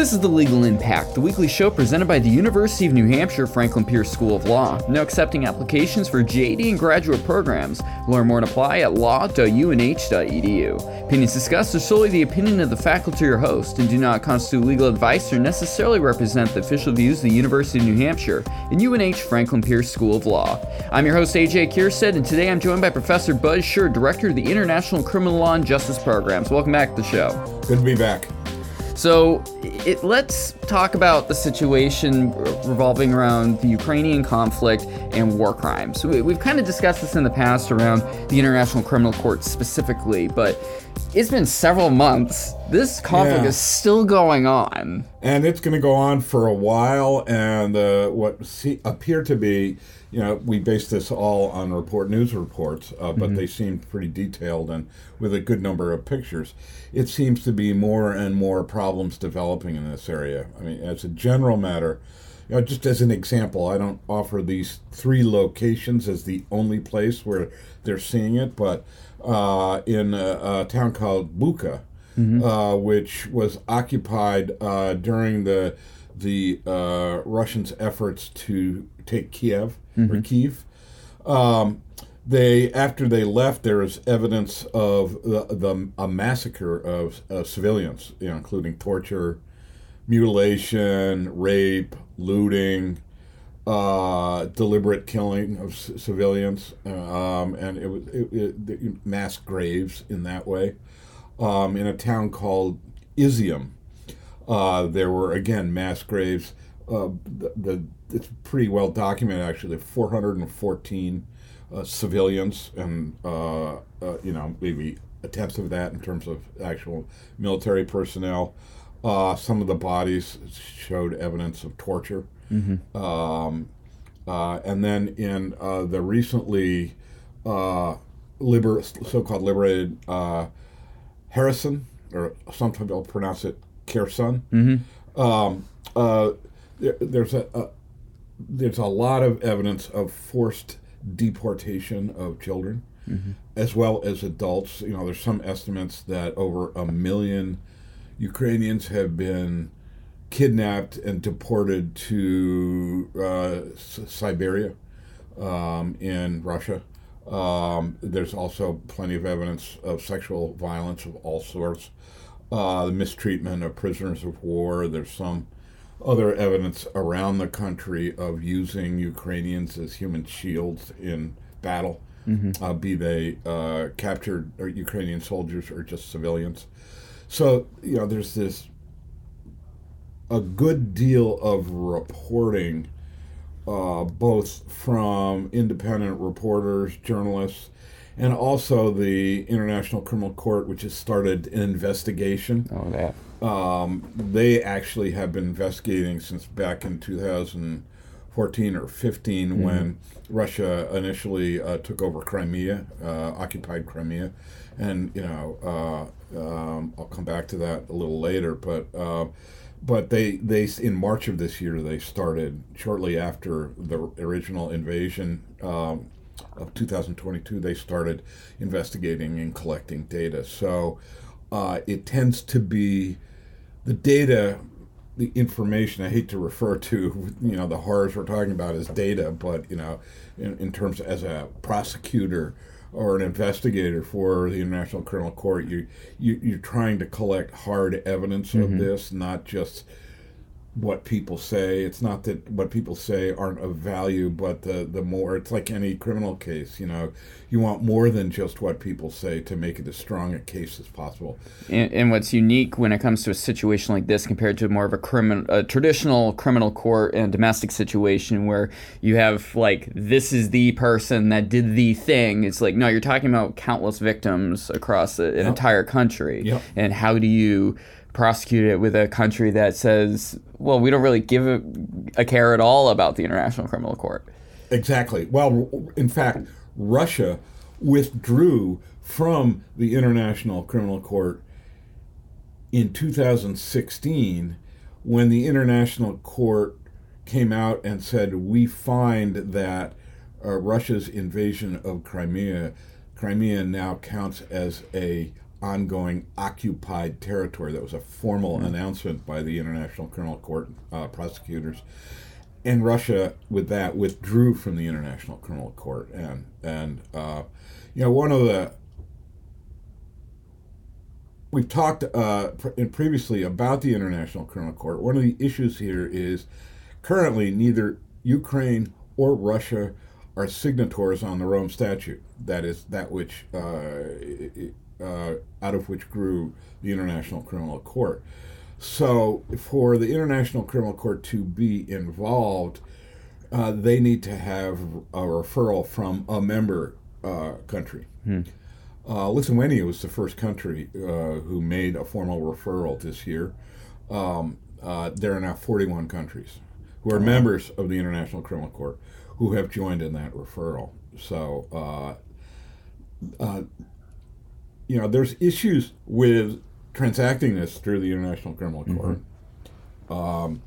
This is The Legal Impact, the weekly show presented by the University of New Hampshire Franklin Pierce School of Law. Now accepting applications for JD and graduate programs. Learn more and apply at law.unh.edu. Opinions discussed are solely the opinion of the faculty or host and do not constitute legal advice or necessarily represent the official views of the University of New Hampshire and UNH Franklin Pierce School of Law. I'm your host, AJ Kierstead, and today I'm joined by Professor Buzz Scherr, Director of the International Criminal Law and Justice Programs. Welcome back to the show. Good to be back. So, it, let's talk about the situation revolving around the Ukrainian conflict and war crimes. We, we've kind of discussed this in the past around the International Criminal Court specifically, but it's been several months. This conflict yeah. is still going on. And it's going to go on for a while. And uh, what see, appear to be you know, we base this all on report news reports, uh, but mm-hmm. they seem pretty detailed and with a good number of pictures. It seems to be more and more problems developing in this area. I mean, as a general matter, you know, just as an example, I don't offer these three locations as the only place where they're seeing it, but uh, in a, a, town called Bucha, mm-hmm. uh, which was occupied uh, during the the uh, Russians' efforts to take Kiev mm-hmm. or Kiev. Um, they after they left, there is evidence of the, the a massacre of uh, civilians, you know, including torture, mutilation, rape, looting, uh, deliberate killing of c- civilians, um, and it was it, it, mass graves in that way. Um, in a town called Izium, uh, there were again mass graves. Uh, the, the, it's pretty well documented actually. 414 uh, civilians and uh, uh, you know maybe attempts of that in terms of actual military personnel. Uh, some of the bodies showed evidence of torture. Mm-hmm. Um, and then in the recently liber- so-called liberated Harrison, or sometimes I'll pronounce it Kherson. Mm-hmm. Um, uh, there, there's a, a, there's a lot of evidence of forced deportation of children, mm-hmm. as well as adults. You know, there's some estimates that over a million Ukrainians have been kidnapped and deported to uh, S- Siberia um, in Russia. Um, there's also plenty of evidence of sexual violence of all sorts uh, the mistreatment of prisoners of war. There's some other evidence around the country of using Ukrainians as human shields in battle, mm-hmm. uh, be they uh, captured or Ukrainian soldiers or just civilians. So, you know, there's this a good deal of reporting, uh, both from independent reporters, journalists, and also the International Criminal Court, which has started an investigation. Oh, that. Um, they actually have been investigating since back in 2014 or 15 mm-hmm. when Russia initially uh, took over Crimea, uh, occupied Crimea, and you know uh, um, I'll come back to that a little later, but. But they, they in March of this year they started shortly after the original invasion um, of 2022, they started investigating and collecting data. So uh, it tends to be the data, the information. I hate to refer to you know the horrors we're talking about as data, but you know, in, in terms as a prosecutor or an investigator for the International Criminal Court, you, you you're trying to collect hard evidence mm-hmm. of this, not just what people say. It's not that what people say aren't of value, but the the more it's like any criminal case. You know, you want more than just what people say to make it as strong a case as possible. And, and what's unique when it comes to a situation like this compared to more of a criminal, a traditional criminal court and domestic situation where you have like this is the person that did the thing. It's like no, you're talking about countless victims across an yep. entire country, yep. and how do you prosecute it with a country that says, well, we don't really give a, a care at all about the International Criminal Court. Exactly. Well, in fact, Russia withdrew from the International Criminal Court in 2016 when the International Court came out and said, we find that uh, Russia's invasion of Crimea, Crimea now counts as a ongoing occupied territory. That was a formal announcement by the International Criminal Court uh, prosecutors. And Russia, with that, withdrew from the International Criminal Court. And, and uh, you know, one of the we've talked uh, pr- previously about the International Criminal Court. One of the issues here is currently neither Ukraine or Russia are signatories on the Rome Statute. That is that which uh, uh, out of which grew the International Criminal Court. So, for the International Criminal Court to be involved, uh, they need to have a referral from a member uh, country. Uh, Lithuania was the first country uh, who made a formal referral this year. Um, uh, there are now 41 countries who are members of the International Criminal Court who have joined in that referral. So, uh, uh, you know, there's issues with transacting this through the International Criminal Court. Um,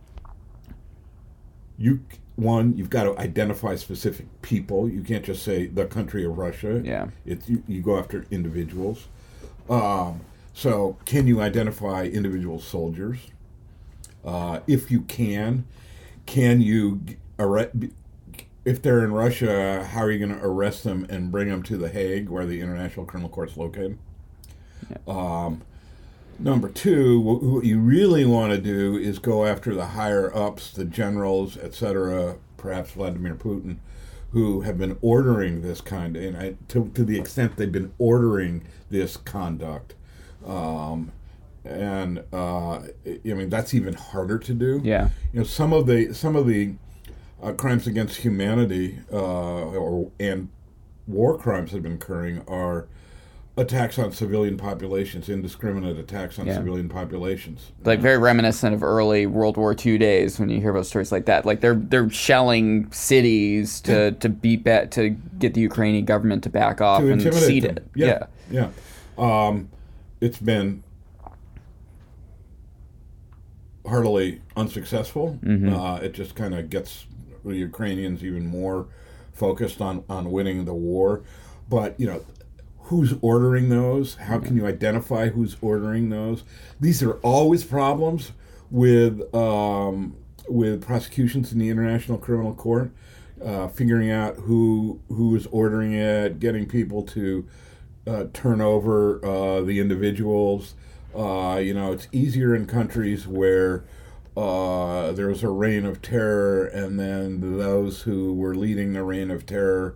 you one, you've got to identify specific people. You can't just say the country of Russia. Yeah. It's you, you go after individuals. Um, so, can you identify individual soldiers? Uh, if you can, can you g- arre- b- if they're in Russia, how are you going to arrest them and bring them to the Hague, where the International Criminal Court is located? Um, number two, wh- what you really want to do is go after the higher ups, the generals, etc., perhaps Vladimir Putin, who have been ordering this kind, and I, to, to the extent they've been ordering this conduct. Um, and uh, I I mean that's even harder to do Yeah. you know some of the some of the uh, crimes against humanity uh, or and war crimes that have been occurring are attacks on civilian populations, indiscriminate attacks on Yeah. civilian populations. Like very reminiscent of early World War II days when you hear about stories like that. Like they're they're shelling cities to to beat back to get the Ukrainian government to back off to and cede them. it. Yeah, yeah. Um, it's been heartily unsuccessful. Mm-hmm. Uh, it just kind of gets the Ukrainians even more focused on on winning the war. But you know, who's ordering those? How can you identify who's ordering those? These are always problems with um, with prosecutions in the International Criminal Court. Uh, figuring out who who is ordering it, getting people to uh, turn over uh, the individuals. Uh, you know, it's easier in countries where uh, there was a reign of terror, and then those who were leading the reign of terror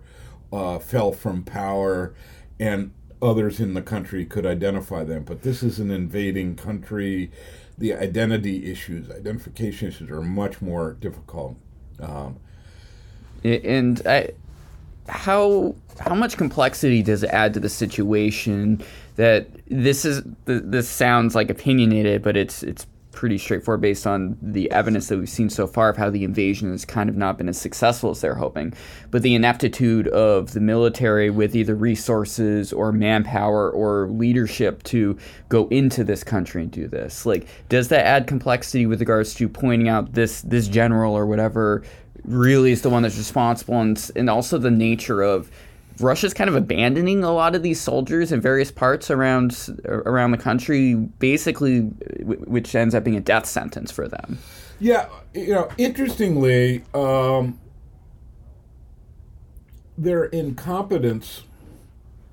uh, fell from power, and others in the country could identify them. But this is an invading country. The identity issues, identification issues, are much more difficult. Um, And I, how how much complexity does it add to the situation that this is th- this sounds like opinionated, but it's it's pretty straightforward based on the evidence that we've seen so far of how the invasion has kind of not been as successful as they're hoping. But the ineptitude of the military with either resources or manpower or leadership to go into this country and do this. Like, does that add complexity with regards to pointing out this this general or whatever really is the one that's responsible and, and also the nature of Russia's kind of abandoning a lot of these soldiers in various parts around around the country, basically, which ends up being a death sentence for them. Yeah, you know, interestingly, um, their incompetence,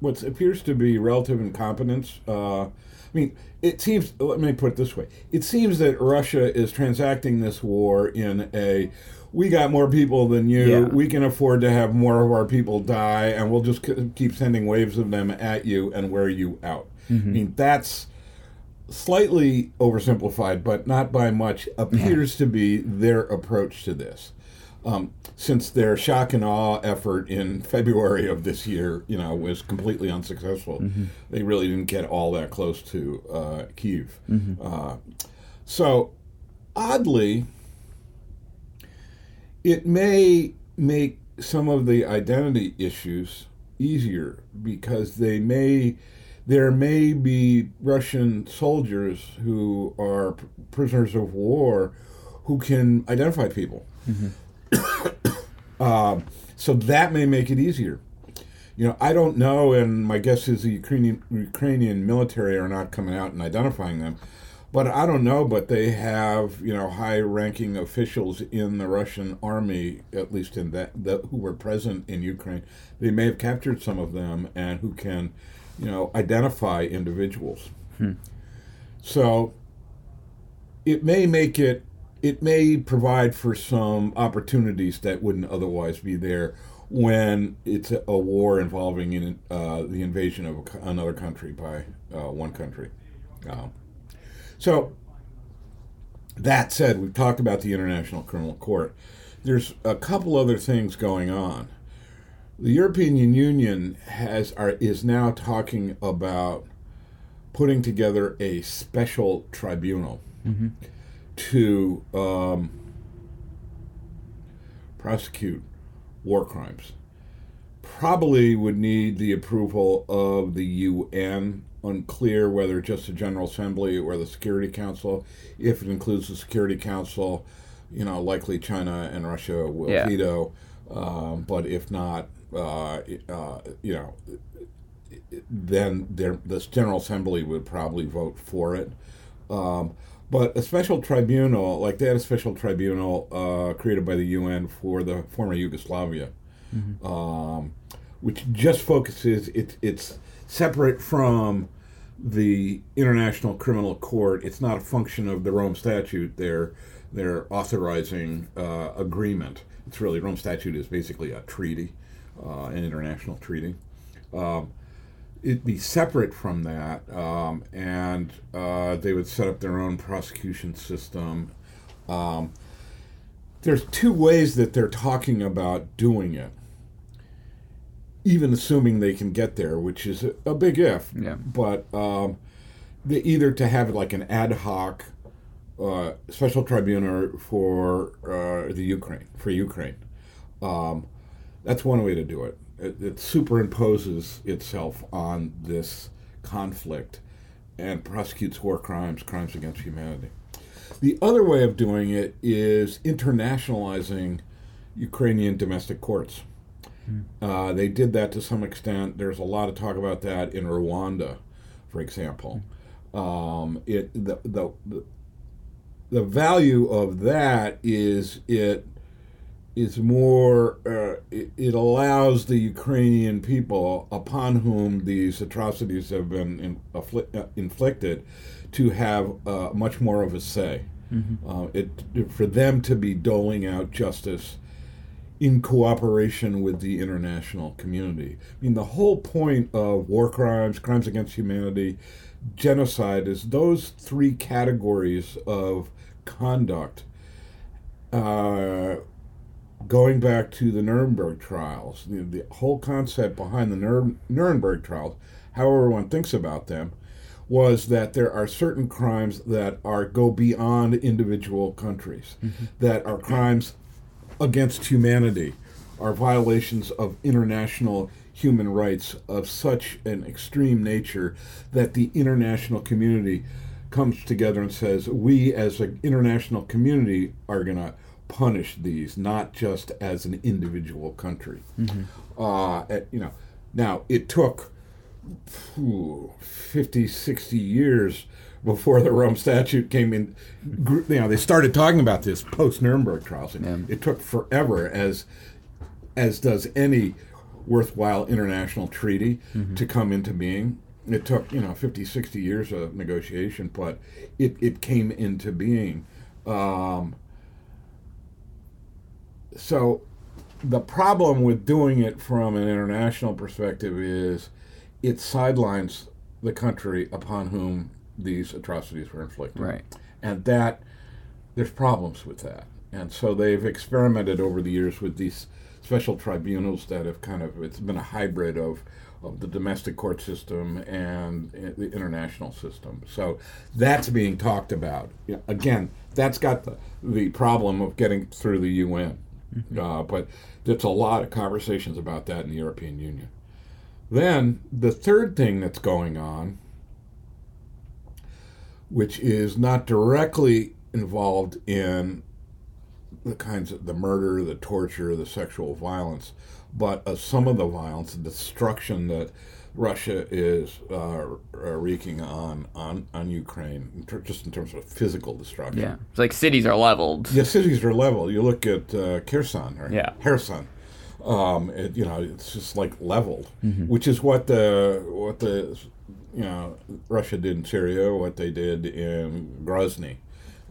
what appears to be relative incompetence, uh, I mean, it seems, let me put it this way it seems that Russia is transacting this war in a we got more people than you. Yeah. We can afford to have more of our people die, and we'll just k- keep sending waves of them at you and wear you out. I mean, that's slightly oversimplified, but not by much, appears to be their approach to this. Um, since their shock and awe effort in February of this year, you know, was completely unsuccessful, they really didn't get all that close to uh, Kiev. Uh, so, oddly, it may make some of the identity issues easier because they may there may be Russian soldiers who are p- prisoners of war who can identify people. um, so that may make it easier. you know, I don't know, and my guess is the Ukrainian Ukrainian military are not coming out and identifying them. But I don't know, but they have you know high-ranking officials in the Russian army, at least in that, that who were present in Ukraine. They may have captured some of them, and who can, you know, identify individuals. Hmm. So it may make it, it may provide for some opportunities that wouldn't otherwise be there when it's a, a war involving in, uh, the invasion of another country by uh, one country. Um, so, that said, we've talked about the International Criminal Court. There's a couple other things going on. The European Union has are, is now talking about putting together a special tribunal Mm-hmm. to um, prosecute war crimes. Probably would need the approval of the UN. Unclear whether just the General Assembly or the Security Council. If it includes the Security Council, you know, likely China and Russia will Yeah. veto. Um, but if not, uh, uh, you know, then there, this General Assembly would probably vote for it. Um, but a special tribunal, like they had a special tribunal uh, created by the UN for the former Yugoslavia, um, which just focuses, it, it's separate from the International Criminal Court. It's not a function of the Rome Statute. They're, they're authorizing uh, agreement. It's really, Rome Statute is basically a treaty, uh, an international treaty. Um, it'd be separate from that, um, and uh, they would set up their own prosecution system. Um, there's two ways that they're talking about doing it, even assuming they can get there, which is a, big if. Yeah. But um, they either to have like an ad hoc uh, special tribunal for uh, the Ukraine for Ukraine. Um, that's one way to do it. it. It superimposes itself on this conflict and prosecutes war crimes, crimes against humanity. The other way of doing it is internationalizing Ukrainian domestic courts. Uh, they did that to some extent. There's a lot of talk about that in Rwanda, for example. Um, it the, the the value of that is it is more uh, it, it allows the Ukrainian people upon whom these atrocities have been in, uh, inflicted to have uh, much more of a say. Uh, it for them to be doling out justice in cooperation with the international community. I mean, the whole point of war crimes, crimes against humanity, genocide is those three categories of conduct. Uh, going back to the Nuremberg trials, the, the whole concept behind the Nur- Nuremberg trials, however one thinks about them, was that there are certain crimes that are go beyond individual countries, that are crimes against humanity, are violations of international human rights of such an extreme nature that the international community comes together and says, we as an international community are going to punish these, not just as an individual country. Uh, at- you know, now it took phew, 50, 60 years before the Rome Statute came in. You know, they started talking about this post Nuremberg trials. Yeah. It took forever, as as does any worthwhile international treaty, to come into being. It took you know 50, 60 years of negotiation, but it, it came into being. Um, so the problem with doing it from an international perspective is it sidelines the country upon whom these atrocities were inflicted. Right. And that, there's problems with that. And so they've experimented over the years with these special tribunals that have kind of, it's been a hybrid of, of the domestic court system and the international system. So that's being talked about. Yeah, Again, that's got the, the problem of getting through the UN. Uh, but there's a lot of conversations about that in the European Union. Then the third thing that's going on, which is not directly involved in the kinds of the murder, the torture, the sexual violence, but uh, some of the violence, the destruction that Russia is uh, wreaking on, on, on Ukraine, in ter- just in terms of physical destruction. Yeah, it's like cities are leveled. Yeah, cities are leveled. You look at uh, Kherson or Yeah. Kherson. Um, it, you know, it's just like leveled, which is what the what the you know Russia did in Syria, what they did in Grozny,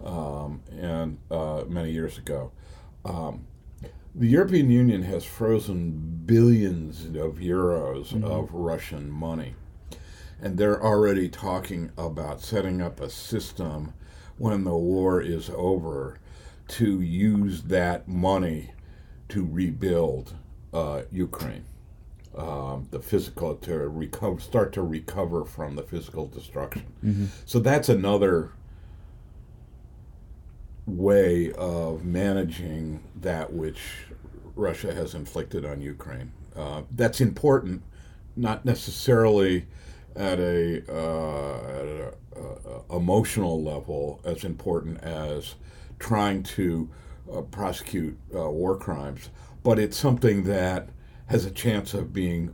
um, and uh, many years ago. Um, the European Union has frozen billions of euros of Russian money. And they're already talking about setting up a system when the war is over to use that money to rebuild uh, Ukraine. Um, the physical to recover, start to recover from the physical destruction. So that's another way of managing that which Russia has inflicted on Ukraine. Uh, that's important, not necessarily at a, uh, at a uh, emotional level as important as trying to uh, prosecute uh, war crimes, but it's something that has a chance of being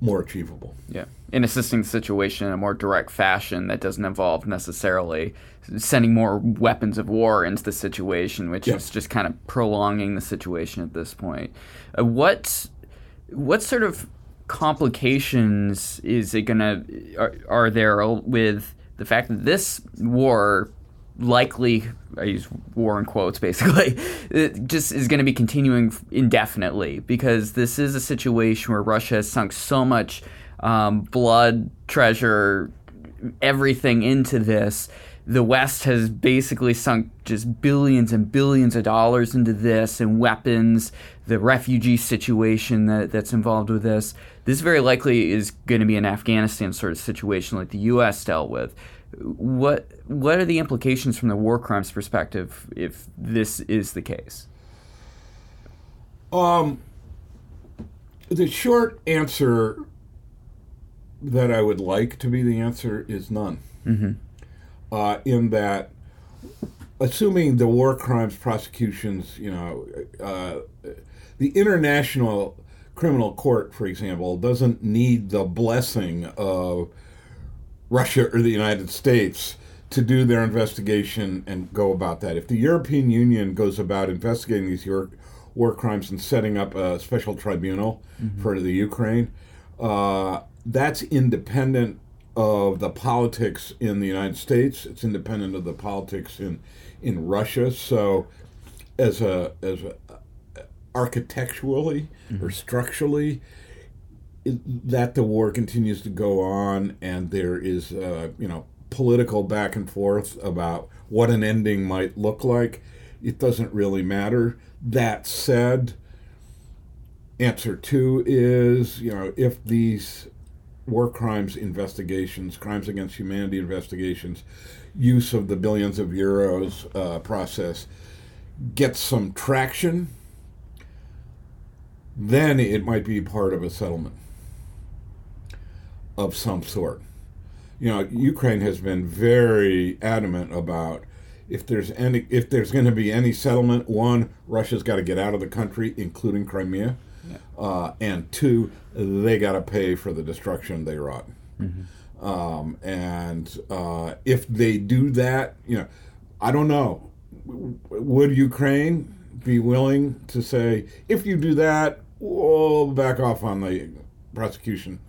more achievable. Yeah, in assisting the situation in a more direct fashion that doesn't involve necessarily sending more weapons of war into the situation, which is just kind of prolonging the situation at this point. Uh, what what sort of complications is it gonna are, are there with the fact that this war likely I use war in quotes basically it just is going to be continuing indefinitely because this is a situation where Russia has sunk so much um, blood, treasure, everything into this. The West has basically sunk just billions and billions of dollars into this and weapons, the refugee situation that, that's involved with this. This very likely is going to be an Afghanistan sort of situation like the U.S. dealt with. What what are the implications from the war crimes perspective if this is the case? Um, the short answer that I would like to be the answer is none. Mm-hmm. Uh, in that, assuming the war crimes prosecutions, you know, uh, the International Criminal Court, for example, doesn't need the blessing of Russia or the United States to do their investigation and go about that. If the European Union goes about investigating these war, war crimes and setting up a special tribunal mm-hmm. for the Ukraine, uh, that's independent of the politics in the United States. It's independent of the politics in in Russia. So, as a as a uh, architecturally or mm-hmm. structurally, that the war continues to go on and there is uh, you know political back and forth about what an ending might look like it doesn't really matter. That said answer two is you know if these war crimes investigations crimes against humanity investigations use of the billions of euros uh, process gets some traction then it might be part of a settlement of some sort. You know, Ukraine has been very adamant about if there's any if there's going to be any settlement, one, Russia's got to get out of the country, including Crimea, uh, and two, they got to pay for the destruction they wrought. Um, and uh, if they do that, you know, I don't know. Would Ukraine be willing to say, if you do that, we'll back off on the prosecution?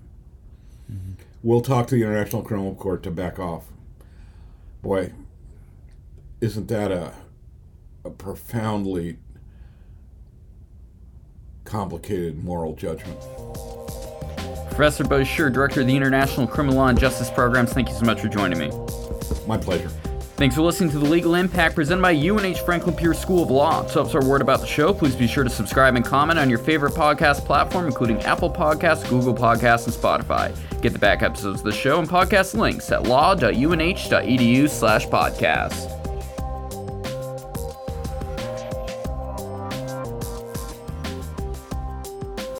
We'll talk to the International Criminal Court to back off. Boy, isn't that a, a profoundly complicated moral judgment? Professor Buzz Scherr, Director of the International Criminal Law and Justice Programs, thank you so much for joining me. My pleasure. Thanks for listening to The Legal Impact presented by UNH Franklin Pierce School of Law. To help spread word about the show, please be sure to subscribe and comment on your favorite podcast platform, including Apple Podcasts, Google Podcasts, and Spotify. Get the back episodes of the show and podcast links at law.unh.edu slash podcast.